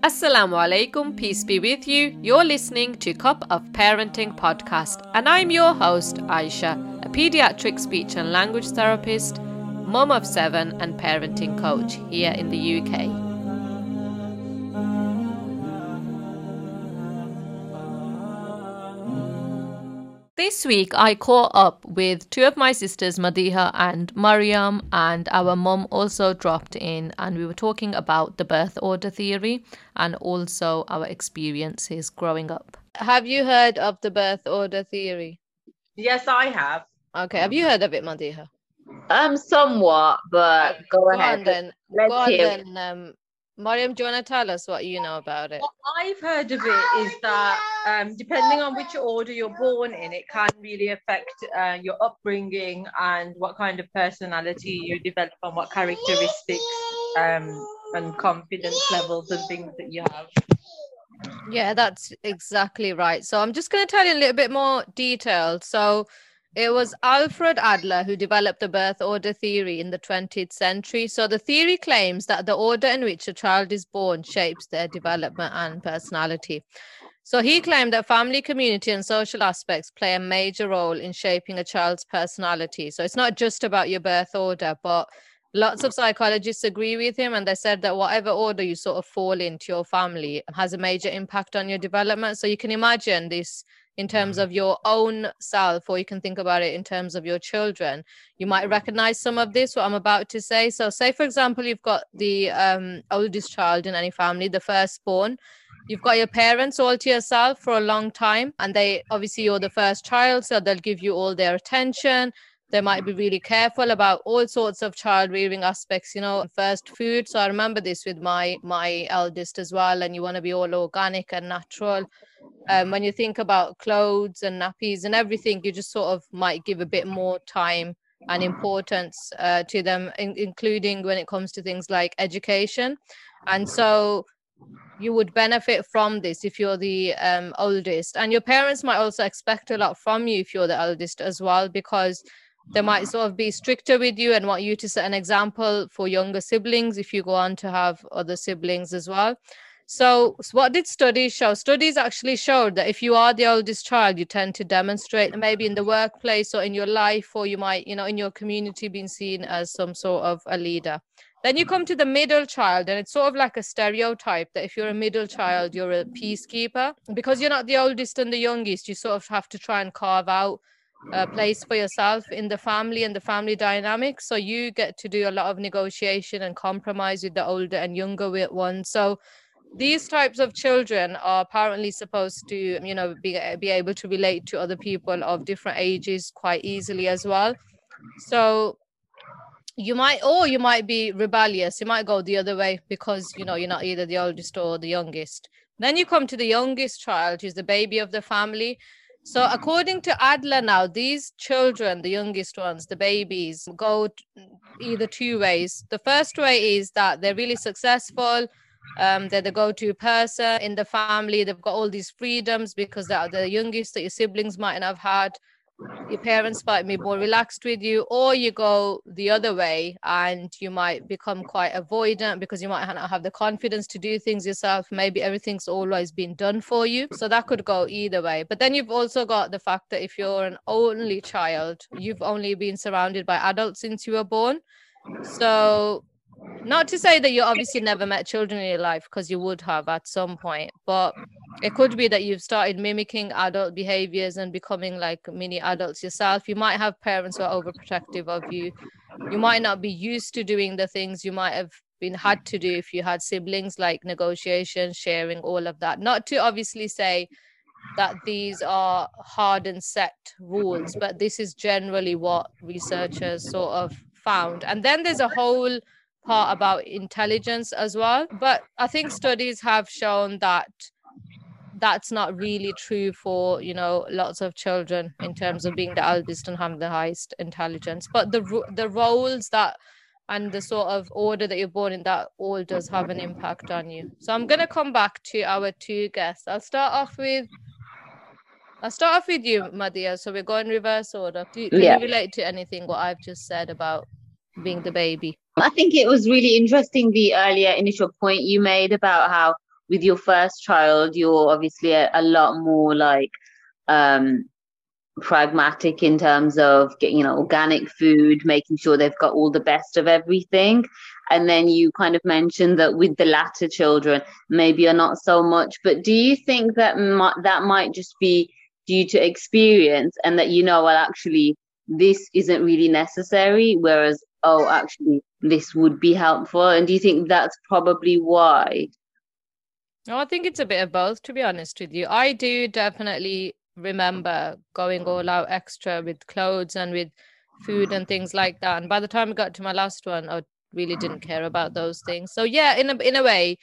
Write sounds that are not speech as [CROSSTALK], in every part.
Assalamu alaikum, peace be with you. You're listening to Cup of Parenting podcast, and I'm your host, Aisha, a pediatric speech and language therapist, mum of seven, and parenting coach here in the UK. This week, I caught up with two of my sisters, Madiha and Mariam, and our mum also dropped in, and we were talking about the birth order theory and also our experiences growing up. Have you heard of the birth order theory? Yes, I have. Okay, have you heard of it, Madiha? Um, somewhat, but go, Go ahead. on then. Let's Go on hear it. then. Um, Mariam, do you want to tell us what you know about it? What I've heard of it is that um, depending on which order you're born in, it can really affect uh, your upbringing and what kind of personality you develop and what characteristics um, and confidence levels and things that you have. Yeah, that's exactly right. So I'm just going to tell you a little bit more detail. So it was Alfred Adler who developed the birth order theory in the 20th century. So the theory claims that the order in which a child is born shapes their development and personality. So he claimed that family, community, and social aspects play a major role in shaping a child's personality. So it's not just about your birth order, but lots of psychologists agree with him and they said that whatever order you sort of fall into your family has a major impact on your development so you can imagine this in terms mm-hmm. of your own self or you can think about it in terms of your children. You might mm-hmm. recognize some of this what i'm about to say. So say for example you've got the um, oldest child in any family the firstborn. Mm-hmm. You've got your parents all to yourself for a long time and they obviously you're the first child so they'll give you all their attention. They might be really careful about all sorts of child rearing aspects you know first food. So i remember this with my my eldest as well and you want to be all organic and natural um, when you think about clothes and nappies and everything you just sort of might give a bit more time and importance uh, to them in, including when it comes to things like education. And so you would benefit from this if you're the um, oldest. And your parents might also expect a lot from you if you're the eldest as well because they might sort of be stricter with you and want you to set an example for younger siblings if you go on to have other siblings as well so, what did studies show studies actually showed that if you are the oldest child you tend to demonstrate maybe in the workplace or in your life or you might you know in your community being seen as some sort of a leader then you come to the middle child, and it's sort of like a stereotype that if you're a middle child, you're a peacekeeper. Because you're not the oldest and the youngest, you sort of have to try and carve out a place for yourself in the family and the family dynamic. So you get to do a lot of negotiation and compromise with the older and younger ones. So these types of children are apparently supposed to, you know, be, be able to relate to other people of different ages quite easily as well. So you might or you might be rebellious. You might go the other way because you know you're not either the oldest or the youngest. Then you come to the youngest child who's the baby of the family. So according to adler now these children the youngest ones the babies go either two ways. The first way is that they're really successful um, they're the go-to person in the family. They've got all these freedoms because they're the youngest that your siblings might not have had. Your parents might be more relaxed with you or you go the other way and you might become quite avoidant because you might not have the confidence to do things yourself. Maybe everything's always been done for you. So that could go either way. But then you've also got the fact that if you're an only child you've only been surrounded by adults since you were born. So not to say that you obviously never met children in your life because you would have at some point but it could be that you've started mimicking adult behaviors and becoming like mini adults yourself. You might have parents who are overprotective of you. You might not be used to doing the things you might have been had to do if you had siblings like negotiation sharing all of that. Not to obviously say that these are hard and set rules but this is generally what researchers sort of found. And then there's a whole part about intelligence as well but i think studies have shown that that's not really true for you know lots of children in terms of being the eldest and having the highest intelligence but the the roles that and the sort of order that you're born in that all does have an impact on you so i'm going to come back to our two guests i'll start off with I'll start off with you, Madiha. So we're going reverse order. Do can Yeah. you relate to anything what I've just said about being the baby? I think it was really interesting the earlier initial point you made about how with your first child, you're obviously a, a lot more like um, pragmatic in terms of getting, you know, organic food, making sure they've got all the best of everything. And then you kind of mentioned that with the latter children, maybe you're not so much. But do you think that mi- that might just be due to experience and that you know, well, actually, this isn't really necessary, whereas, oh, actually, this would be helpful? And do you think that's probably why? No, I think it's a bit of both, to be honest with you. I do definitely remember going all out extra with clothes and with food and things like that. And by the time I got to my last one, I really didn't care about those things. So yeah, in a in a way,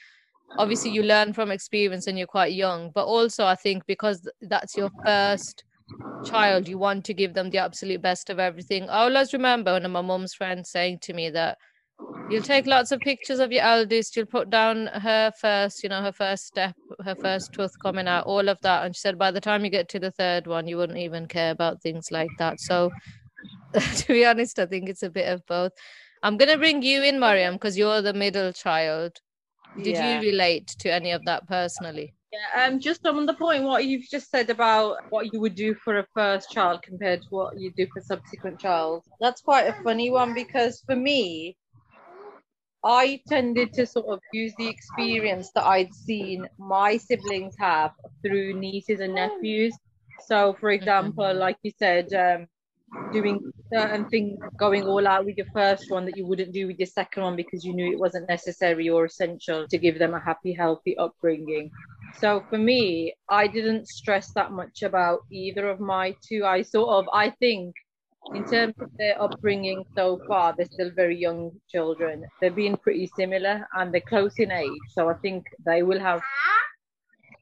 obviously you learn from experience and you're quite young, but also I think because that's your first child, you want to give them the absolute best of everything. Oh, I always remember one of my mom's friends saying to me that you'll take lots of pictures of your eldest you'll put down her first you know her first step her first tooth coming out all of that. And she said by the time you get to the third one you wouldn't even care about things like that. So [LAUGHS] to be honest i think it's a bit of both. I'm going to bring you in mariam because you're the middle child. Did yeah. you relate to any of that personally yeah, um, just on the point what you've just said about what you would do for a first child compared to what you do for subsequent child. That's quite a funny one because for me, I tended to sort of use the experience that I'd seen my siblings have through nieces and nephews. So, for example, mm-hmm. like you said, um, doing certain things, going all out with your first one that you wouldn't do with your second one because you knew it wasn't necessary or essential to give them a happy, healthy upbringing. So for me, I didn't stress that much about either of my two. I sort of, I think in terms of their upbringing so far, they're still very young children. They're being pretty similar and they're close in age. So I think they will have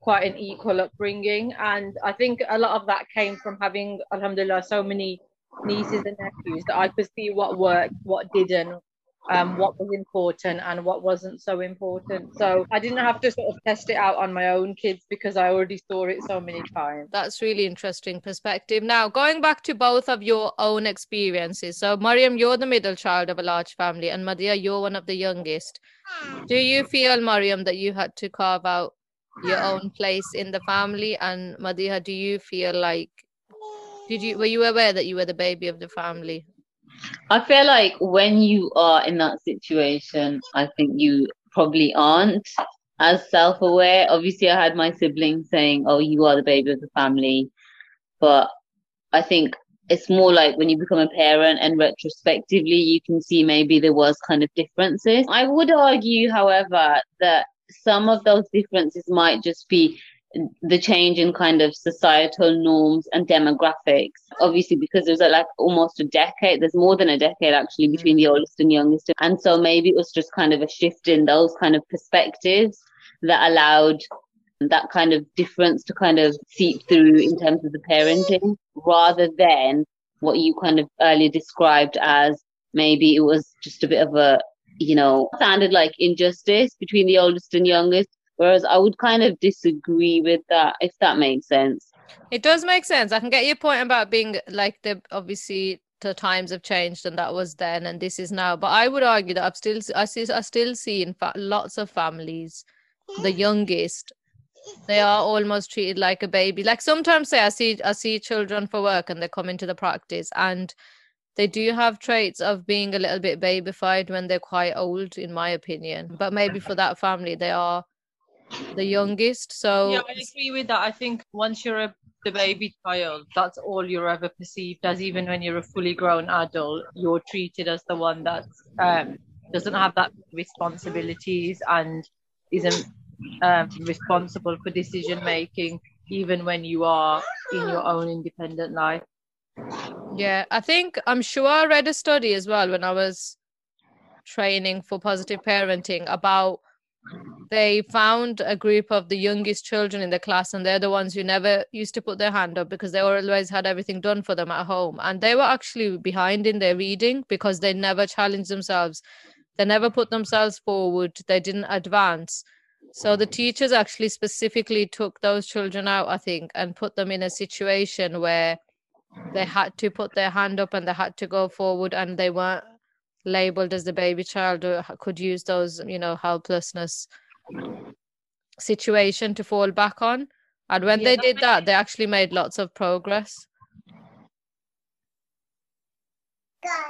quite an equal upbringing. And I think a lot of that came from having, alhamdulillah, so many nieces and nephews that I could see what worked, what didn't, um, what was important and what wasn't so important. So I didn't have to sort of test it out on my own kids because I already saw it so many times. That's really interesting perspective. Now, going back to both of your own experiences. So, Mariam, you're the middle child of a large family, and Madiha, you're one of the youngest. Do you feel, Mariam, that you had to carve out your own place in the family? And Madiha, do you feel like did you were you aware that you were the baby of the family I feel like when you are in that situation, I think you probably aren't as self aware. Obviously, I had my siblings saying, Oh, you are the baby of the family. But I think it's more like when you become a parent and retrospectively, you can see maybe there was kind of differences. I would argue, however, that some of those differences might just be the change in kind of societal norms and demographics. Obviously, because there's like almost a decade, there's more than a decade actually mm-hmm. between the oldest and youngest. And so maybe it was just kind of a shift in those kind of perspectives that allowed that kind of difference to kind of seep through in terms of the parenting rather than what you kind of earlier described as maybe it was just a bit of a you know sounded like injustice between the oldest and youngest Whereas I would kind of disagree with that, if that makes sense. It does make sense. I can get your point about being like the obviously the times have changed and that was then and this is now. But I would argue that I'm still I see I still see in lots of families, the youngest, they are almost treated like a baby. Like sometimes say I see I see children for work and they come into the practice and they do have traits of being a little bit babyfied when they're quite old, in my opinion. But maybe for that family, they are the youngest. So yeah, I agree with that. I think once you're a the baby child, that's all you're ever perceived as. Even when you're a fully grown adult, you're treated as the one that um, doesn't have that responsibilities and isn't um, responsible for decision making, even when you are in your own independent life. Yeah, I think I'm sure I read a study as well when I was training for positive parenting about they found a group of the youngest children in the class and they're the ones who never used to put their hand up because they always had everything done for them at home. And they were actually behind in their reading because they never challenged themselves. They never put themselves forward. They didn't advance. So the teachers actually specifically took those children out i think and put them in a situation where they had to put their hand up and they had to go forward and they weren't labeled as the baby child or could use those you know helplessness situation to fall back on. And when Yeah, they did that, they actually made lots of progress.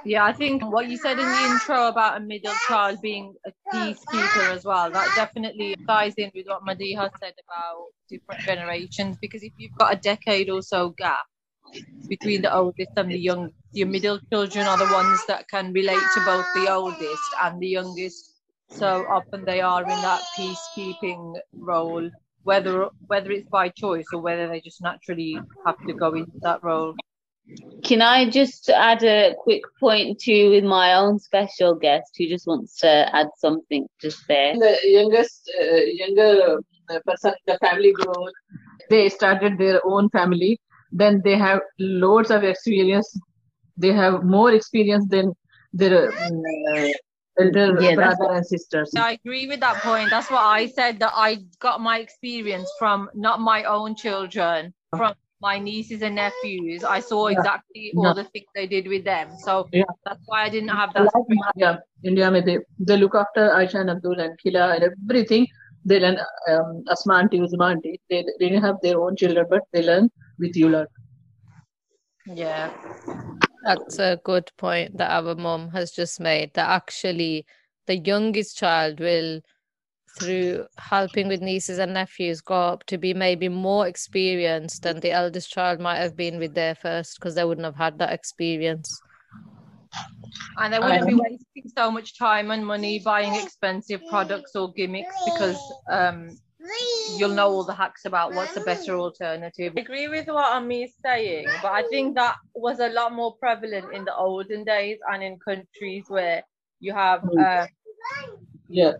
Yeah, I think what you said in the intro about a middle child being a peacekeeper as well, that definitely ties in with what Madiha said about different generations. Because if you've got a decade or so gap between the oldest and the young, your middle children are the ones that can relate to both the oldest and the youngest. So often they are in that peacekeeping role, whether whether it's by choice or whether they just naturally have to go into that role. Can I just add a quick point too with my own special guest who just wants to add something just there? the youngest uh, younger uh, person in the family growth they started their own family then they have loads of experience they have more experience than their uh, elder Yeah, brother and sisters I agree with that point. That's what I said that I got my experience from not my own children, from my nieces and nephews. I saw Yeah. exactly all Yeah. the things they did with them. So Yeah. that's why I didn't have that. like India, India mein they, they look after Aisha and Abdul and Khila and everything. They learn um, Asma auntie, Uzma auntie. They, they didn't have their own children, but they learn with you learn. Yeah. That's a good point that our mom has just made. That actually the youngest child will, through helping with nieces and nephews, go up to be maybe more experienced than the eldest child might have been with their first because they wouldn't have had that experience. And they wouldn't be Um, wasting so much time and money buying expensive products or gimmicks because um, you'll know all the hacks about what's a better alternative. I agree with what Ami is saying, but I think that was a lot more prevalent in the olden days and in countries where you have uh, Yeah.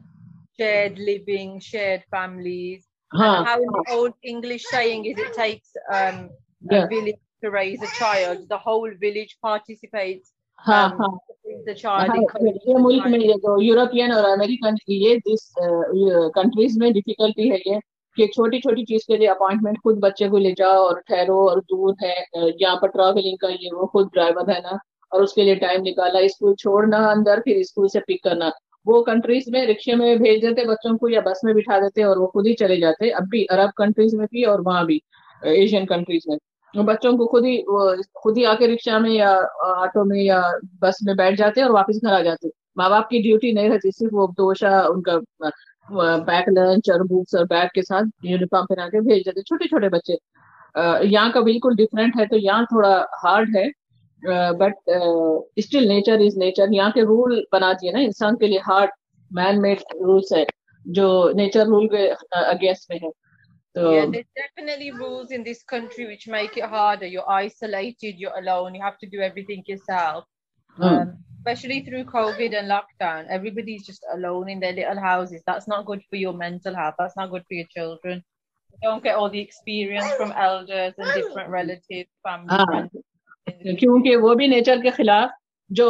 shared living, shared families. Huh. How in the old English saying is it takes um, Yeah. a village to raise a child. The whole village participates. um, हाँ to bring the child. हाँ, ये मुल्क में. ये जो European और American ये this countries में डिफिकल्टी है ये कि छोटी छोटी चीज़ के लिए अपॉइंटमेंट खुद बच्चे को ले जाओ और ठहरो और दूर है यहाँ पर ट्रैवलिंग का ये वो खुद ड्राइवर है ना और उसके लिए टाइम निकाला स्कूल छोड़ना अंदर फिर स्कूल से पिक करना वो कंट्रीज़ में रिक्शे में भेज देते बच्चों को या बस में बिठा देते और वो खुद ही चले जाते अब भी अरब कंट्रीज़ में भी और वहाँ भी एशियन कंट्रीज़ में बच्चों को खुद ही खुद ही आके रिक्शा में या ऑटो में या बस में बैठ जाते और वापस घर आ जाते माँ बाप की ड्यूटी नहीं रहती, सिर्फ़ वो दोषा उनका पैक लंच और बुक्स और बैग के साथ यूनिफॉर्म पहना के भेज देते छोटे छोटे बच्चे। यहाँ का बिल्कुल डिफरेंट है तो यहाँ थोड़ा हार्ड है but still nature is nature. यहाँ के रूल बना दिए ना इंसान के लिए हार्ड मैन मेड रूल्स है, जो नेचर रूल के अगेंस्ट में है। तो Yeah, there's definitely rules in this country which make it harder. You're isolated, you're alone, you have to do everything yourself. Hmm. Um, especially through COVID and lockdown, everybody's just alone in their little houses. That's not good for your mental health. That's not good for your children. You don't get all the experience from elders and different relatives, family, हाँ, friends. क्योंकि वो भी nature के खिलाफ जो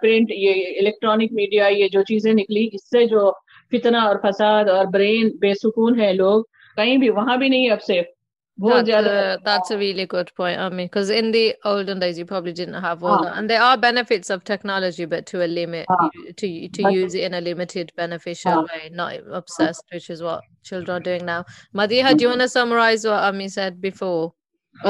print ये electronic media ये जो चीजें निकली इससे जो फितना और फसाद और ब्रेन बेसुकून है लोग कहीं भी वहां भी नहीं अब सेफ बहुत That's ज्यादा a, that's a really good point, I mean, because in the olden days you probably didn't have all Ah. that, and there are benefits of technology, but to a limit, Ah. you- to to But- use it in a limited, beneficial Ah. way, not obsessed, which is what children are doing now. Madiha, do you want to summarize what Ami said before?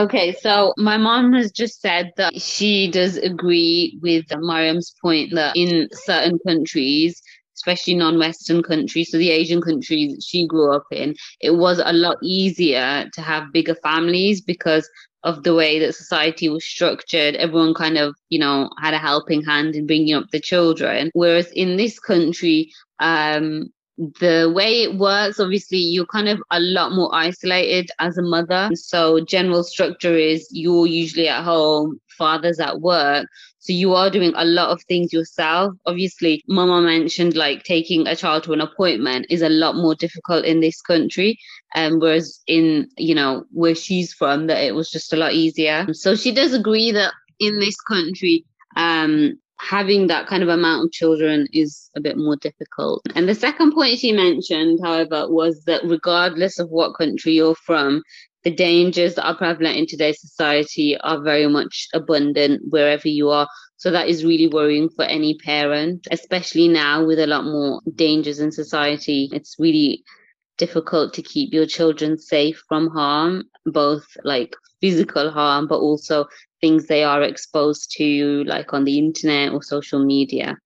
Okay, so my mom has just said that she does agree with Mariam's point that in certain countries, especially non-Western countries, so the Asian countries she grew up in, it was a lot easier to have bigger families because of the way that society was structured. Everyone kind of, you know, had a helping hand in bringing up the children. Whereas in this country, um, the way it works, obviously, you're kind of a lot more isolated as a mother. So, general structure is you're usually at home, father's at work. So, you are doing a lot of things yourself. Obviously, Mama mentioned like taking a child to an appointment is a lot more difficult in this country. Um, whereas in, you know, where she's from, that it was just a lot easier. So, she does agree that in this country, um, having that kind of amount of children is a bit more difficult. And the second point she mentioned, however, was that regardless of what country you're from, the dangers that are prevalent in today's society are very much abundant wherever you are. So that is really worrying for any parent, especially now with a lot more dangers in society. It's really difficult to keep your children safe from harm, both like physical harm, but also things they are exposed to, like on the internet or social media.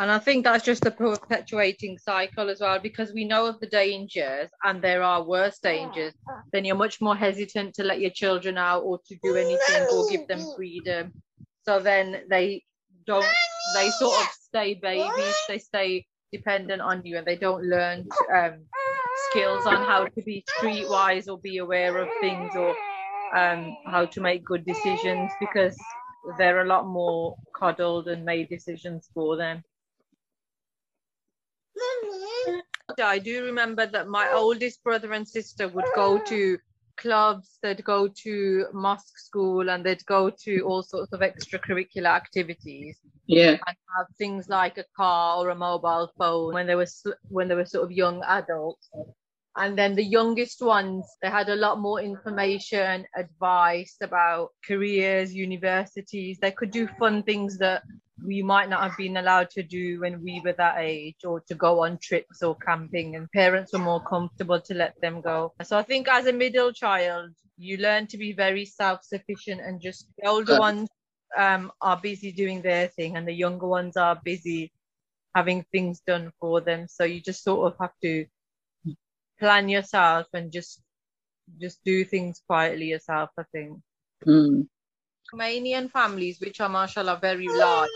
And I think that's just a perpetuating cycle as well, because we know of the dangers and there are worse dangers, then you're much more hesitant to let your children out or to do anything or give them freedom. So then they don't, they sort of stay babies, they stay dependent on you and they don't learn um, skills on how to be streetwise or be aware of things or um, how to make good decisions because they're a lot more coddled and made decisions for them. I do remember that my oldest brother and sister would go to clubs, they'd go to mosque school, and they'd go to all sorts of extracurricular activities. Yeah. And have things like a car or a mobile phone when they were when they were sort of young adults. And then the youngest ones, they had a lot more information, advice about careers, universities. They could do fun things that we might not have been allowed to do when we were that age or to go on trips or camping and parents were more comfortable to let them go. So i think as a middle child you learn to be very self-sufficient and just the older ones um, are busy doing their thing and the younger ones are busy having things done for them. So you just sort of have to plan yourself and just just do things quietly yourself i think. Mm. Romanian families, which are mashallah very large,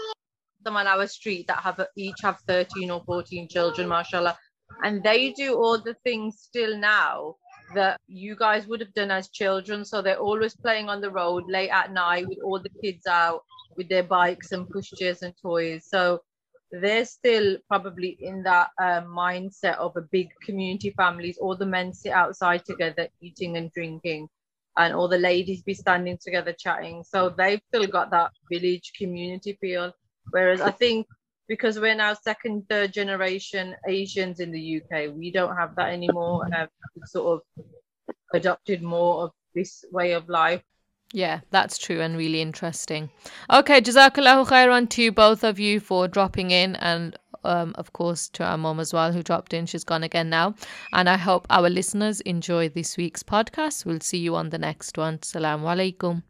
them on our street that have each have 13 or 14 children, mashallah, and they do all the things still now that you guys would have done as children. So they're always playing on the road late at night with all the kids out with their bikes and pushchairs and toys. So they're still probably in that uh, mindset of a big community families. All the men sit outside together eating and drinking and all the ladies be standing together chatting. So they've still got that village community feel. Whereas I think because we're now second, third generation Asians in the UK, we don't have that anymore have sort of adopted more of this way of life. Yeah, that's true and really interesting. Okay, Jazakallahu khairan to both of you for dropping in and um, of course, to our mom as well, who dropped in. She's gone again now. And I hope our listeners enjoy this week's podcast. We'll see you on the next one. Assalamu alaikum.